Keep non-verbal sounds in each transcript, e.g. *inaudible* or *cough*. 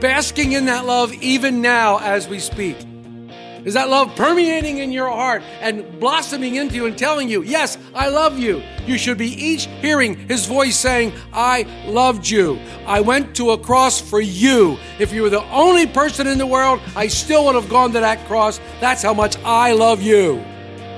Basking in that love even now as we speak? Is that love permeating in your heart and blossoming into you and telling you, yes, I love you? You should be each hearing his voice saying, I loved you. I went to a cross for you. If you were the only person in the world, I still would have gone to that cross. That's how much I love you.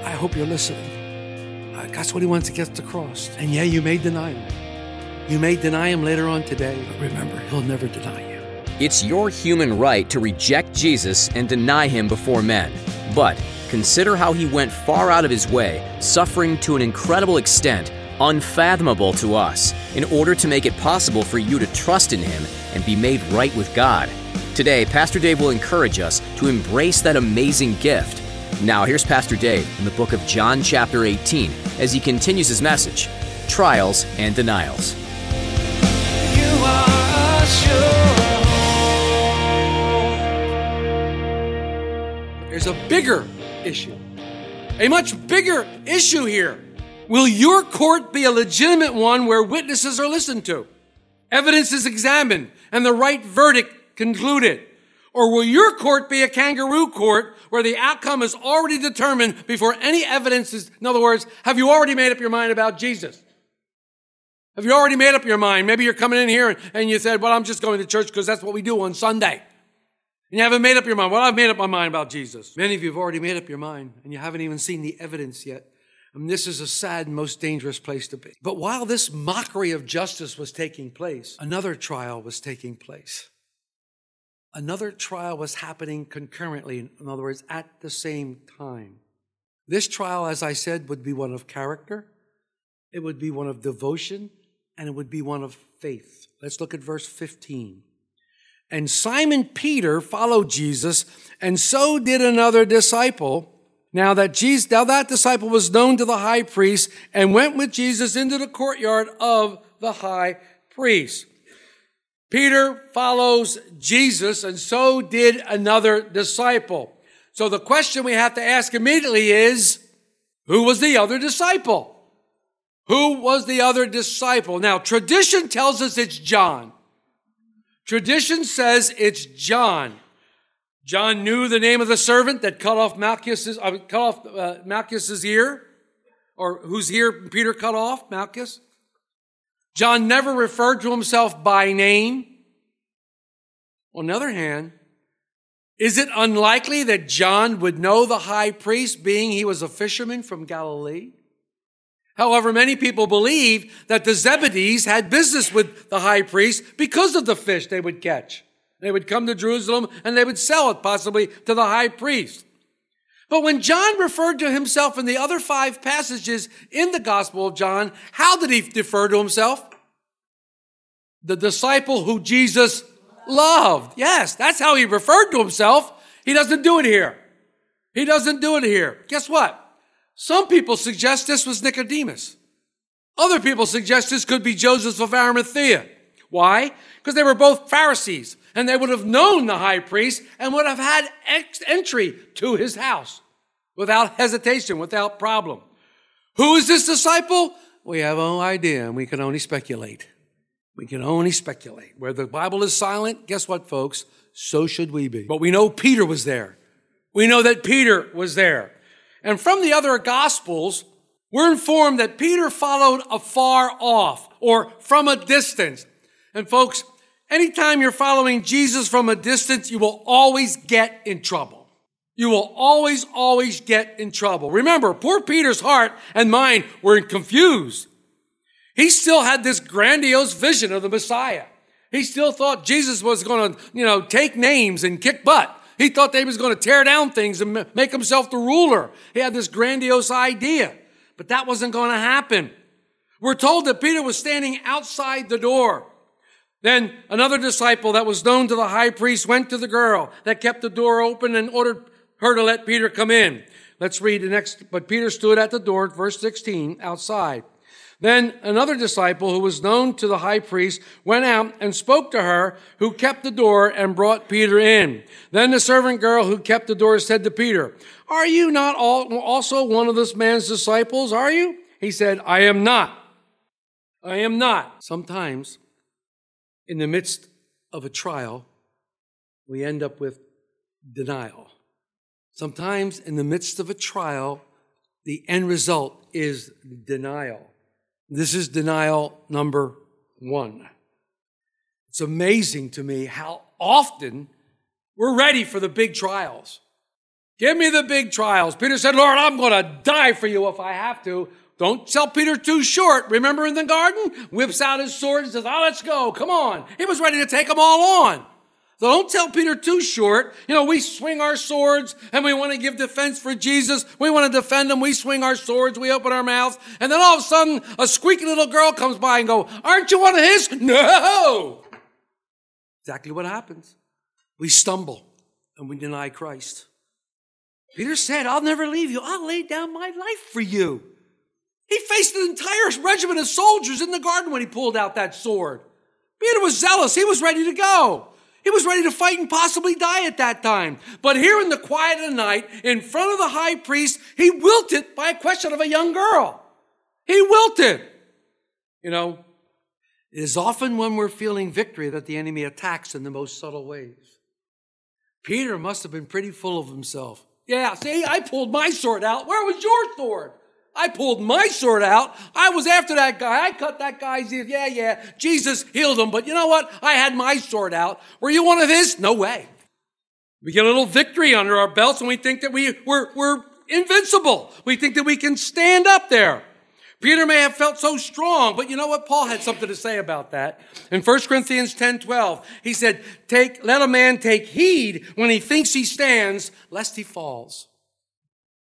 I hope you're listening. Uh, That's what he wants to get to the cross. And yeah, you may deny him. You may deny him later on today, but remember, he'll never deny you. It's your human right to reject Jesus and deny him before men. But consider how he went far out of his way, suffering to an incredible extent, unfathomable to us, in order to make it possible for you to trust in him and be made right with God. Today, Pastor Dave will encourage us to embrace that amazing gift. Now, here's Pastor Dave in the book of John, chapter 18, as he continues his message Trials and Denials. There's a bigger issue, a much bigger issue here. Will your court be a legitimate one where witnesses are listened to, evidence is examined, and the right verdict concluded? Or will your court be a kangaroo court where the outcome is already determined before any evidence is, in other words, have you already made up your mind about Jesus? Have you already made up your mind? Maybe you're coming in here and, and you said, well, I'm just going to church because that's what we do on Sunday. And you haven't made up your mind. Well, I've made up my mind about Jesus. Many of you have already made up your mind and you haven't even seen the evidence yet. And this is a sad and most dangerous place to be. But while this mockery of justice was taking place, another trial was taking place. Another trial was happening concurrently, in other words, at the same time. This trial, as I said, would be one of character, it would be one of devotion, and it would be one of faith. Let's look at verse 15. And Simon Peter followed Jesus, and so did another disciple. Now that Jesus, now that disciple was known to the high priest and went with Jesus into the courtyard of the high priest. Peter follows Jesus, and so did another disciple. So the question we have to ask immediately is, who was the other disciple? Who was the other disciple? Now, tradition tells us it's John. Tradition says it's John. John knew the name of the servant that cut off Malchus's, uh, cut off uh, Malchus's ear, or whose ear Peter cut off, Malchus. John never referred to himself by name. On the other hand, is it unlikely that John would know the high priest, being he was a fisherman from Galilee? However, many people believe that the Zebedees had business with the high priest because of the fish they would catch. They would come to Jerusalem and they would sell it possibly to the high priest. But when John referred to himself in the other five passages in the Gospel of John, how did he defer to himself? The disciple who Jesus loved. Yes, that's how he referred to himself. He doesn't do it here. He doesn't do it here. Guess what? Some people suggest this was Nicodemus. Other people suggest this could be Joseph of Arimathea. Why? Because they were both Pharisees and they would have known the high priest and would have had entry to his house without hesitation, without problem. Who is this disciple? We have no idea and we can only speculate. We can only speculate. Where the Bible is silent, guess what, folks? So should we be. But we know Peter was there. We know that Peter was there. And from the other gospels, we're informed that Peter followed afar off or from a distance. And folks, anytime you're following Jesus from a distance, you will always get in trouble. You will always, always get in trouble. Remember, poor Peter's heart and mind were confused. He still had this grandiose vision of the Messiah. He still thought Jesus was going to, you know, take names and kick butt. He thought that he was going to tear down things and make himself the ruler. He had this grandiose idea, but that wasn't going to happen. We're told that Peter was standing outside the door. Then another disciple that was known to the high priest went to the girl that kept the door open and ordered her to let Peter come in. Let's read the next. But Peter stood at the door, verse 16, outside. Then another disciple who was known to the high priest went out and spoke to her who kept the door and brought Peter in. Then the servant girl who kept the door said to Peter, Are you not also one of this man's disciples? Are you? He said, I am not. I am not. Sometimes in the midst of a trial, we end up with denial. Sometimes in the midst of a trial, the end result is denial. This is denial number one. It's amazing to me how often we're ready for the big trials. Give me the big trials. Peter said, Lord, I'm going to die for you if I have to. Don't sell Peter too short. Remember in the garden? Whips out his sword and says, Oh, let's go. Come on. He was ready to take them all on. So don't tell Peter too short. You know, we swing our swords and we want to give defense for Jesus. We want to defend him. We swing our swords. We open our mouths. And then all of a sudden, a squeaky little girl comes by and go, aren't you one of his? No. Exactly what happens. We stumble and we deny Christ. Peter said, I'll never leave you. I'll lay down my life for you. He faced an entire regiment of soldiers in the garden when he pulled out that sword. Peter was zealous. He was ready to go. He was ready to fight and possibly die at that time. But here in the quiet of the night, in front of the high priest, he wilted by a question of a young girl. He wilted. You know, it is often when we're feeling victory that the enemy attacks in the most subtle ways. Peter must have been pretty full of himself. Yeah, see, I pulled my sword out. Where was your sword? I pulled my sword out. I was after that guy. I cut that guy's ears. Yeah, yeah. Jesus healed him. But you know what? I had my sword out. Were you one of his? No way. We get a little victory under our belts and we think that we, we're, we're invincible. We think that we can stand up there. Peter may have felt so strong, but you know what? Paul had something to say about that. In 1 Corinthians 10 12, he said, take, let a man take heed when he thinks he stands, lest he falls.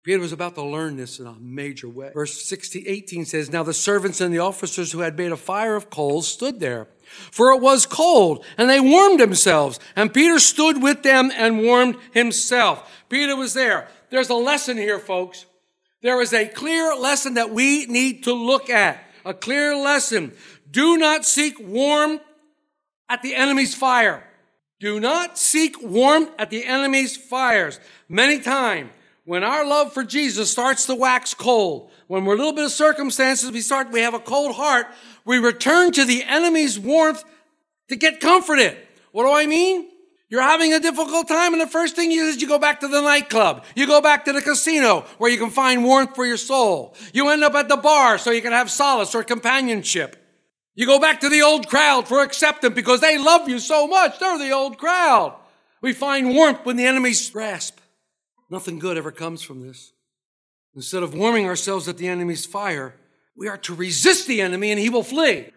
Peter was about to learn this in a major way. Verse 16, 18 says, Now the servants and the officers who had made a fire of coals stood there, for it was cold, and they warmed themselves. And Peter stood with them and warmed himself. Peter was there. There's a lesson here, folks. There is a clear lesson that we need to look at. A clear lesson. Do not seek warmth at the enemy's fire. Do not seek warmth at the enemy's fires. Many times, when our love for Jesus starts to wax cold, when we're a little bit of circumstances, we start, we have a cold heart, we return to the enemy's warmth to get comforted. What do I mean? You're having a difficult time, and the first thing you do is you go back to the nightclub. You go back to the casino where you can find warmth for your soul. You end up at the bar so you can have solace or companionship. You go back to the old crowd for acceptance because they love you so much. They're the old crowd. We find warmth when the enemy's grasp. Nothing good ever comes from this. Instead of warming ourselves at the enemy's fire, we are to resist the enemy and he will flee.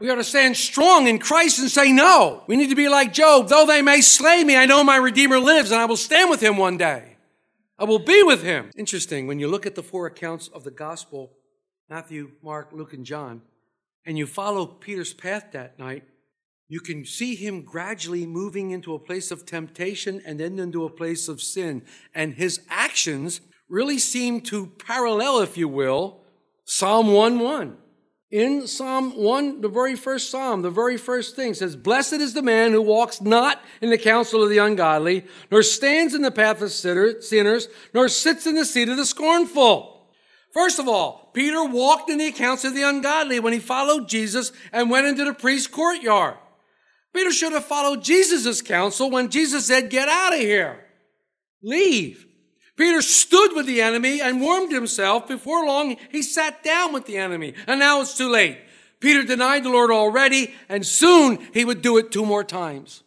We are to stand strong in Christ and say no. We need to be like Job. Though they may slay me, I know my Redeemer lives and I will stand with him one day. I will be with him. Interesting, when you look at the four accounts of the gospel Matthew, Mark, Luke, and John and you follow Peter's path that night, you can see him gradually moving into a place of temptation and then into a place of sin. And his actions really seem to parallel, if you will, Psalm 1 1. In Psalm 1, the very first Psalm, the very first thing says, Blessed is the man who walks not in the counsel of the ungodly, nor stands in the path of sinners, nor sits in the seat of the scornful. First of all, Peter walked in the accounts of the ungodly when he followed Jesus and went into the priest's courtyard. Peter should have followed Jesus' counsel when Jesus said, Get out of here. Leave. Peter stood with the enemy and warmed himself. Before long, he sat down with the enemy. And now it's too late. Peter denied the Lord already, and soon he would do it two more times.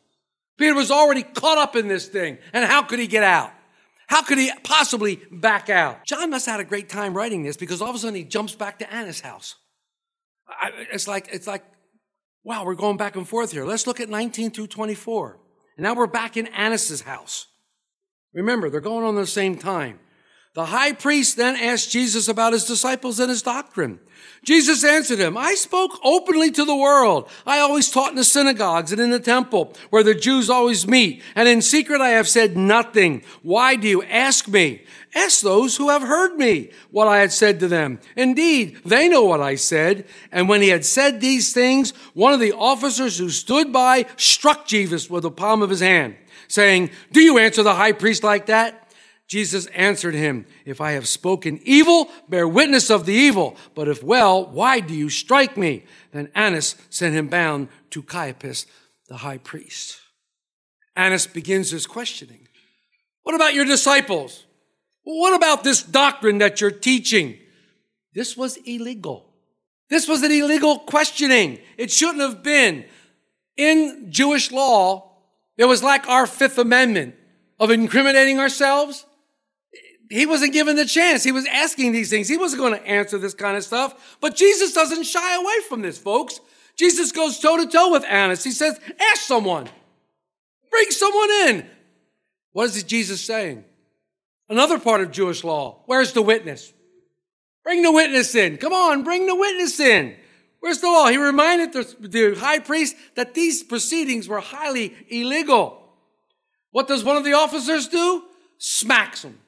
Peter was already caught up in this thing. And how could he get out? How could he possibly back out? John must have had a great time writing this because all of a sudden he jumps back to Annas' house. it's like, it's like Wow, we're going back and forth here. Let's look at 19 through 24. And now we're back in Annas' house. Remember, they're going on the same time. The high priest then asked Jesus about his disciples and his doctrine. Jesus answered him, I spoke openly to the world. I always taught in the synagogues and in the temple where the Jews always meet. And in secret I have said nothing. Why do you ask me? Ask those who have heard me what I had said to them. Indeed, they know what I said. And when he had said these things, one of the officers who stood by struck Jesus with the palm of his hand, saying, Do you answer the high priest like that? Jesus answered him, If I have spoken evil, bear witness of the evil. But if well, why do you strike me? Then Annas sent him bound to Caiaphas, the high priest. Annas begins his questioning. What about your disciples? What about this doctrine that you're teaching? This was illegal. This was an illegal questioning. It shouldn't have been. In Jewish law, it was like our Fifth Amendment of incriminating ourselves he wasn't given the chance. He was asking these things. He wasn't going to answer this kind of stuff. But Jesus doesn't shy away from this, folks. Jesus goes toe to toe with Annas. He says, ask someone. Bring someone in. What is Jesus saying? Another part of Jewish law. Where's the witness? Bring the witness in. Come on, bring the witness in. Where's the law? He reminded the, the high priest that these proceedings were highly illegal. What does one of the officers do? Smacks him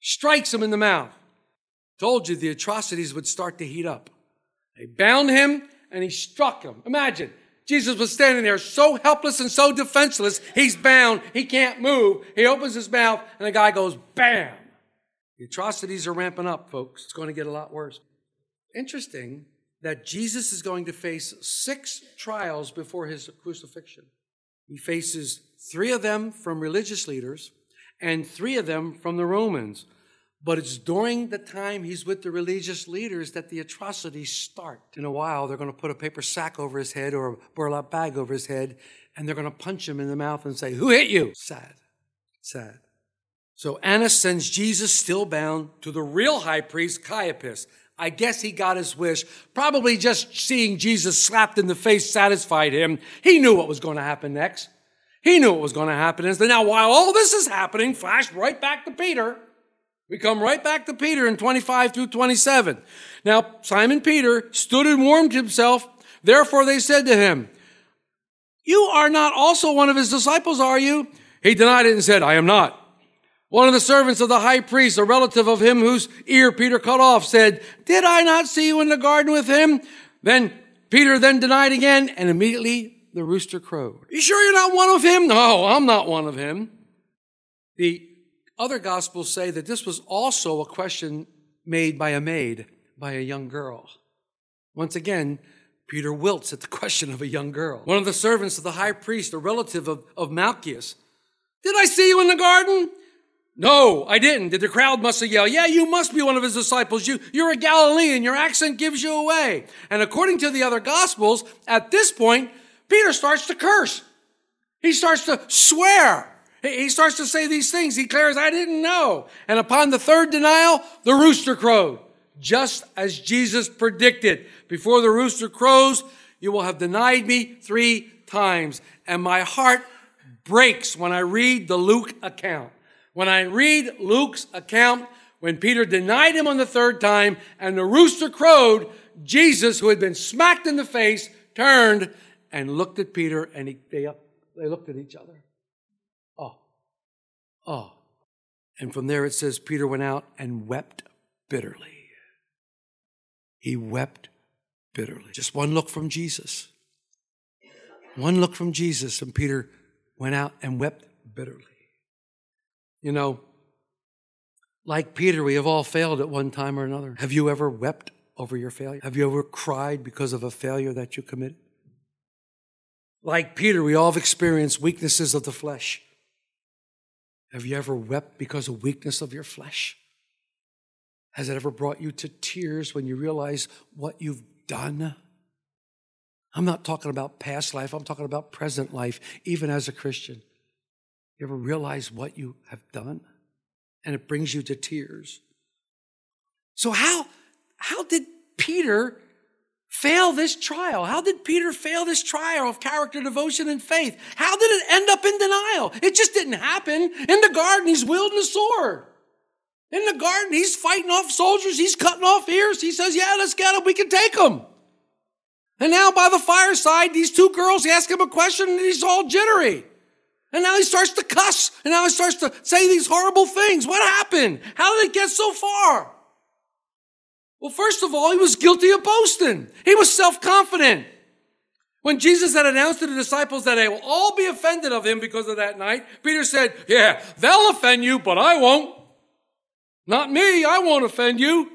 strikes him in the mouth. Told you the atrocities would start to heat up. They bound him and he struck him. Imagine, Jesus was standing there so helpless and so defenseless. He's bound. He can't move. He opens his mouth and the guy goes, bam. The atrocities are ramping up, folks. It's going to get a lot worse. Interesting that Jesus is going to face six trials before his crucifixion. He faces three of them from religious leaders, and three of them from the Romans. But it's during the time he's with the religious leaders that the atrocities start. In a while, they're going to put a paper sack over his head or a burlap bag over his head, and they're going to punch him in the mouth and say, Who hit you? Sad. Sad. So Annas sends Jesus still bound to the real high priest, Caiaphas. I guess he got his wish. Probably just seeing Jesus slapped in the face satisfied him. He knew what was going to happen next. He knew what was going to happen. And now, while all this is happening, flash right back to Peter. We come right back to Peter in 25 through 27. Now, Simon Peter stood and warmed himself. Therefore, they said to him, You are not also one of his disciples, are you? He denied it and said, I am not. One of the servants of the high priest, a relative of him whose ear Peter cut off, said, Did I not see you in the garden with him? Then Peter then denied again, and immediately the rooster crowed. You sure you're not one of him? No, I'm not one of him. The other gospels say that this was also a question made by a maid, by a young girl. Once again, Peter wilts at the *laughs* question of a young girl. One of the servants of the high priest, a relative of, of Malchus. Did I see you in the garden? No, I didn't. Did the crowd must have yelled, Yeah, you must be one of his disciples. You, you're a Galilean. Your accent gives you away. And according to the other gospels, at this point, Peter starts to curse. He starts to swear. He starts to say these things. He declares, I didn't know. And upon the third denial, the rooster crowed, just as Jesus predicted. Before the rooster crows, you will have denied me three times. And my heart breaks when I read the Luke account. When I read Luke's account, when Peter denied him on the third time and the rooster crowed, Jesus, who had been smacked in the face, turned and looked at Peter and he, they, they looked at each other. Oh, oh. And from there it says Peter went out and wept bitterly. He wept bitterly. Just one look from Jesus. One look from Jesus, and Peter went out and wept bitterly. You know, like Peter, we have all failed at one time or another. Have you ever wept over your failure? Have you ever cried because of a failure that you committed? Like Peter, we all have experienced weaknesses of the flesh. Have you ever wept because of weakness of your flesh? Has it ever brought you to tears when you realize what you've done? I'm not talking about past life, I'm talking about present life, even as a Christian. You ever realize what you have done? And it brings you to tears. So, how, how did Peter fail this trial? How did Peter fail this trial of character, devotion, and faith? How did it end up in denial? It just didn't happen. In the garden, he's wielding a sword. In the garden, he's fighting off soldiers, he's cutting off ears. He says, Yeah, let's get them, we can take them. And now by the fireside, these two girls ask him a question and he's all jittery. And now he starts to cuss. And now he starts to say these horrible things. What happened? How did it get so far? Well, first of all, he was guilty of boasting. He was self-confident. When Jesus had announced to the disciples that they will all be offended of him because of that night, Peter said, yeah, they'll offend you, but I won't. Not me. I won't offend you.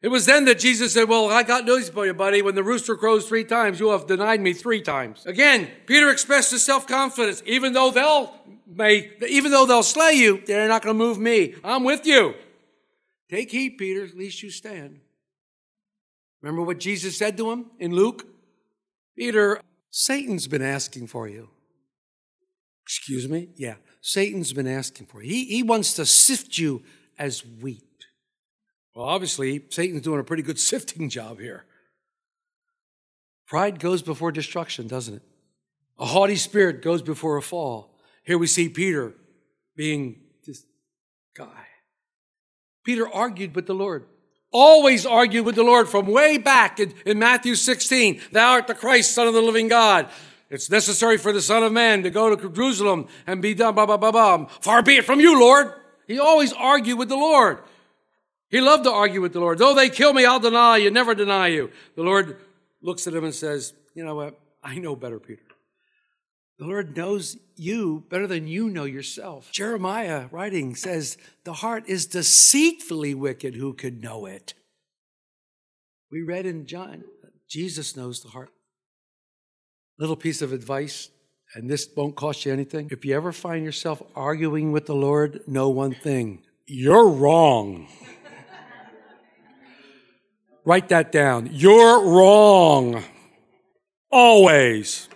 It was then that Jesus said, Well, I got news for you, buddy. When the rooster crows three times, you have denied me three times. Again, Peter expressed his self-confidence. Even though they'll may, even though they'll slay you, they're not going to move me. I'm with you. Take heed, Peter, at least you stand. Remember what Jesus said to him in Luke? Peter, Satan's been asking for you. Excuse me? Yeah, Satan's been asking for you. He, he wants to sift you as wheat. Well, obviously, Satan's doing a pretty good sifting job here. Pride goes before destruction, doesn't it? A haughty spirit goes before a fall. Here we see Peter being this guy. Peter argued with the Lord. Always argued with the Lord from way back in, in Matthew 16. Thou art the Christ, Son of the living God. It's necessary for the Son of Man to go to Jerusalem and be done, blah, blah, blah, blah. Far be it from you, Lord. He always argued with the Lord. He loved to argue with the Lord. Though they kill me, I'll deny you, never deny you. The Lord looks at him and says, You know what? I know better, Peter. The Lord knows you better than you know yourself. Jeremiah writing says, The heart is deceitfully wicked. Who could know it? We read in John, Jesus knows the heart. Little piece of advice, and this won't cost you anything. If you ever find yourself arguing with the Lord, know one thing you're wrong. *laughs* Write that down. You're wrong. Always.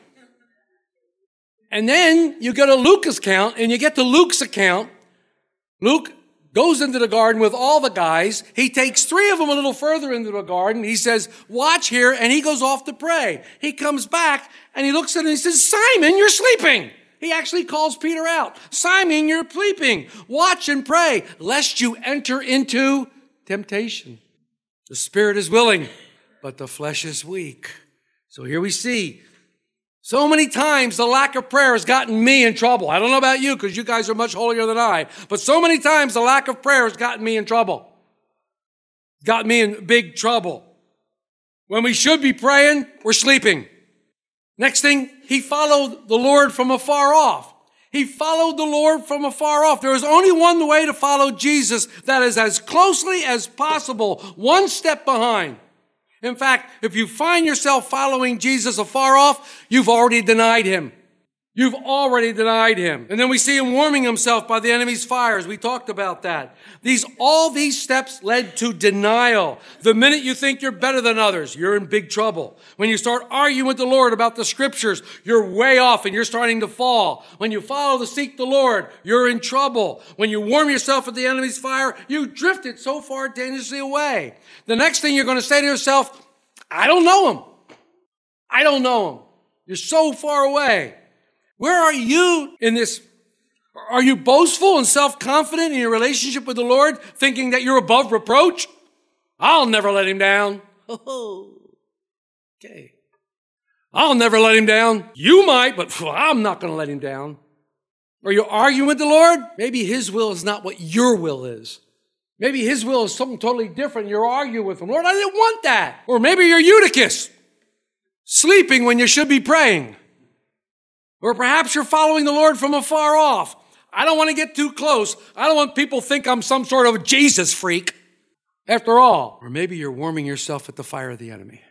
And then you go to Luke's account and you get to Luke's account. Luke goes into the garden with all the guys. He takes three of them a little further into the garden. He says, watch here. And he goes off to pray. He comes back and he looks at him and he says, Simon, you're sleeping. He actually calls Peter out. Simon, you're sleeping. Watch and pray lest you enter into temptation. The spirit is willing, but the flesh is weak. So here we see so many times the lack of prayer has gotten me in trouble. I don't know about you because you guys are much holier than I, but so many times the lack of prayer has gotten me in trouble. Got me in big trouble. When we should be praying, we're sleeping. Next thing, he followed the Lord from afar off. He followed the Lord from afar off. There is only one way to follow Jesus that is as closely as possible, one step behind. In fact, if you find yourself following Jesus afar off, you've already denied him. You've already denied him. And then we see him warming himself by the enemy's fires. We talked about that. These, all these steps led to denial. The minute you think you're better than others, you're in big trouble. When you start arguing with the Lord about the scriptures, you're way off and you're starting to fall. When you follow to seek the Lord, you're in trouble. When you warm yourself at the enemy's fire, you drifted so far dangerously away. The next thing you're going to say to yourself, I don't know him. I don't know him. You're so far away. Where are you in this? Are you boastful and self-confident in your relationship with the Lord, thinking that you're above reproach? I'll never let him down. Oh, okay. I'll never let him down. You might, but I'm not going to let him down. Are you arguing with the Lord? Maybe his will is not what your will is. Maybe his will is something totally different. You're arguing with him. Lord, I didn't want that. Or maybe you're Eutychus, sleeping when you should be praying. Or perhaps you're following the Lord from afar off. I don't want to get too close. I don't want people to think I'm some sort of Jesus freak. After all, or maybe you're warming yourself at the fire of the enemy.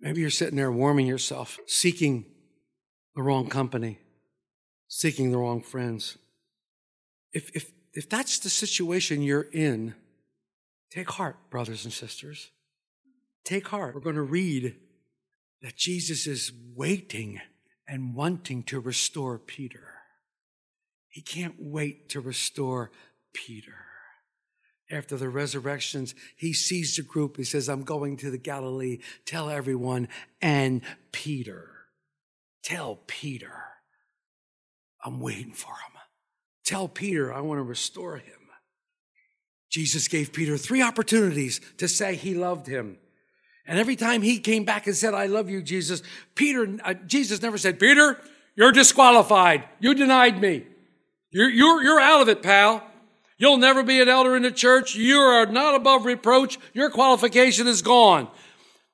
Maybe you're sitting there warming yourself, seeking the wrong company, seeking the wrong friends. If, if, if that's the situation you're in, take heart, brothers and sisters. Take heart. We're going to read that Jesus is waiting and wanting to restore Peter. He can't wait to restore Peter. After the resurrections, he sees the group. He says, I'm going to the Galilee. Tell everyone. And Peter, tell Peter, I'm waiting for him. Tell Peter, I want to restore him. Jesus gave Peter three opportunities to say he loved him. And every time he came back and said, I love you, Jesus, Peter, uh, Jesus never said, Peter, you're disqualified. You denied me. You're, you're, you're out of it, pal. You'll never be an elder in the church. You are not above reproach. Your qualification is gone.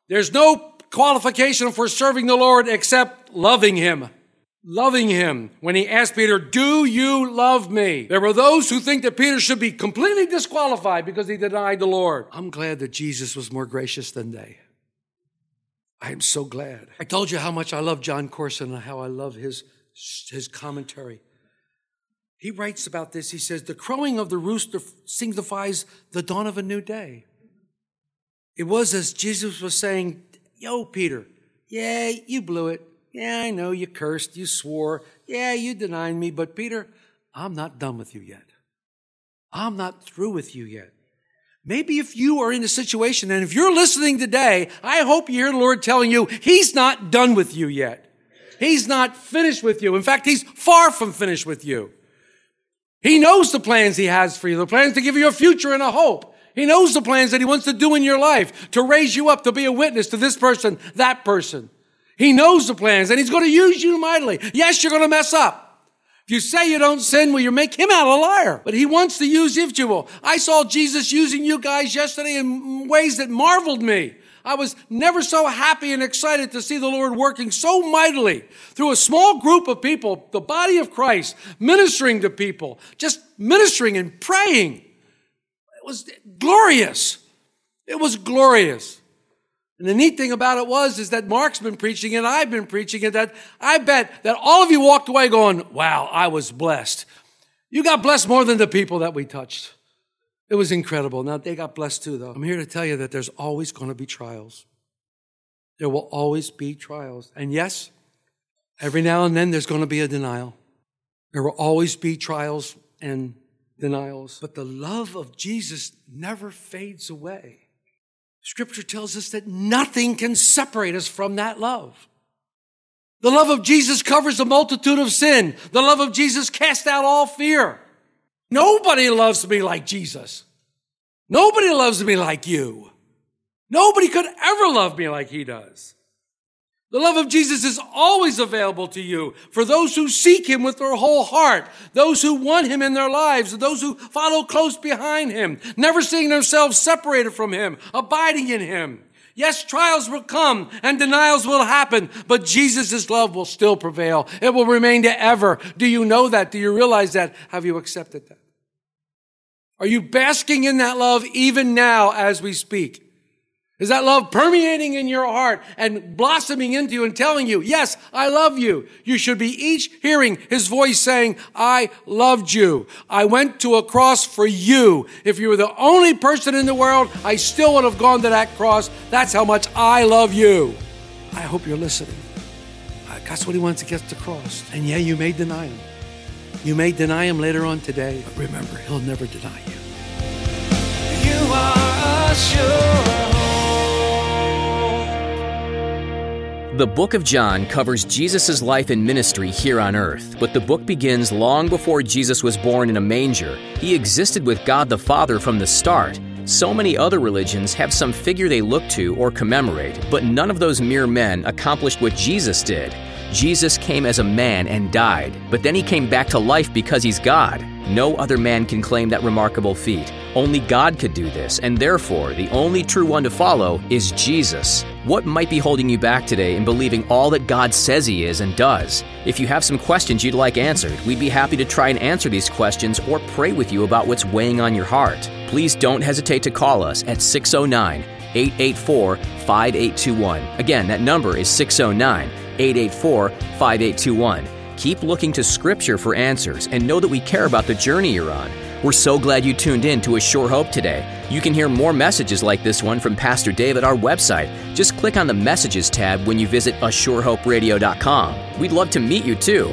There's no qualification for serving the Lord except loving Him. Loving Him. When He asked Peter, Do you love me? There were those who think that Peter should be completely disqualified because he denied the Lord. I'm glad that Jesus was more gracious than they. I am so glad. I told you how much I love Jon Courson and how I love his, his commentary. He writes about this. He says, The crowing of the rooster signifies the dawn of a new day. It was as Jesus was saying, Yo, Peter, yeah, you blew it. Yeah, I know you cursed, you swore. Yeah, you denied me, but Peter, I'm not done with you yet. I'm not through with you yet. Maybe if you are in a situation and if you're listening today, I hope you hear the Lord telling you, He's not done with you yet. He's not finished with you. In fact, He's far from finished with you. He knows the plans He has for you, the plans to give you a future and a hope. He knows the plans that He wants to do in your life, to raise you up, to be a witness to this person, that person. He knows the plans and He's going to use you mightily. Yes, you're going to mess up. If you say you don't sin, well, you make him out a liar. But he wants to use if you will. I saw Jesus using you guys yesterday in ways that marveled me. I was never so happy and excited to see the Lord working so mightily through a small group of people, the body of Christ, ministering to people, just ministering and praying. It was glorious. It was glorious. And the neat thing about it was, is that Mark's been preaching it, I've been preaching it, that I bet that all of you walked away going, wow, I was blessed. You got blessed more than the people that we touched. It was incredible. Now they got blessed too, though. I'm here to tell you that there's always going to be trials. There will always be trials. And yes, every now and then there's going to be a denial. There will always be trials and denials. But the love of Jesus never fades away. Scripture tells us that nothing can separate us from that love. The love of Jesus covers a multitude of sin. The love of Jesus casts out all fear. Nobody loves me like Jesus. Nobody loves me like you. Nobody could ever love me like he does. The love of Jesus is always available to you for those who seek him with their whole heart, those who want him in their lives, those who follow close behind him, never seeing themselves separated from him, abiding in him. Yes, trials will come and denials will happen, but Jesus' love will still prevail. It will remain to ever. Do you know that? Do you realize that? Have you accepted that? Are you basking in that love even now as we speak? Is that love permeating in your heart and blossoming into you and telling you, yes, I love you? You should be each hearing his voice saying, I loved you. I went to a cross for you. If you were the only person in the world, I still would have gone to that cross. That's how much I love you. I hope you're listening. Uh, That's what he wants to get to the cross. And yeah, you may deny him. You may deny him later on today, but remember, he'll never deny you. You are a The book of John covers Jesus' life and ministry here on earth, but the book begins long before Jesus was born in a manger. He existed with God the Father from the start. So many other religions have some figure they look to or commemorate, but none of those mere men accomplished what Jesus did. Jesus came as a man and died, but then he came back to life because he's God. No other man can claim that remarkable feat. Only God could do this, and therefore, the only true one to follow is Jesus. What might be holding you back today in believing all that God says He is and does? If you have some questions you'd like answered, we'd be happy to try and answer these questions or pray with you about what's weighing on your heart. Please don't hesitate to call us at 609 884 5821. Again, that number is 609 884 5821. Keep looking to Scripture for answers and know that we care about the journey you're on. We're so glad you tuned in to A Sure Hope today. You can hear more messages like this one from Pastor Dave at our website. Just click on the Messages tab when you visit ASureHopeRadio.com. We'd love to meet you too.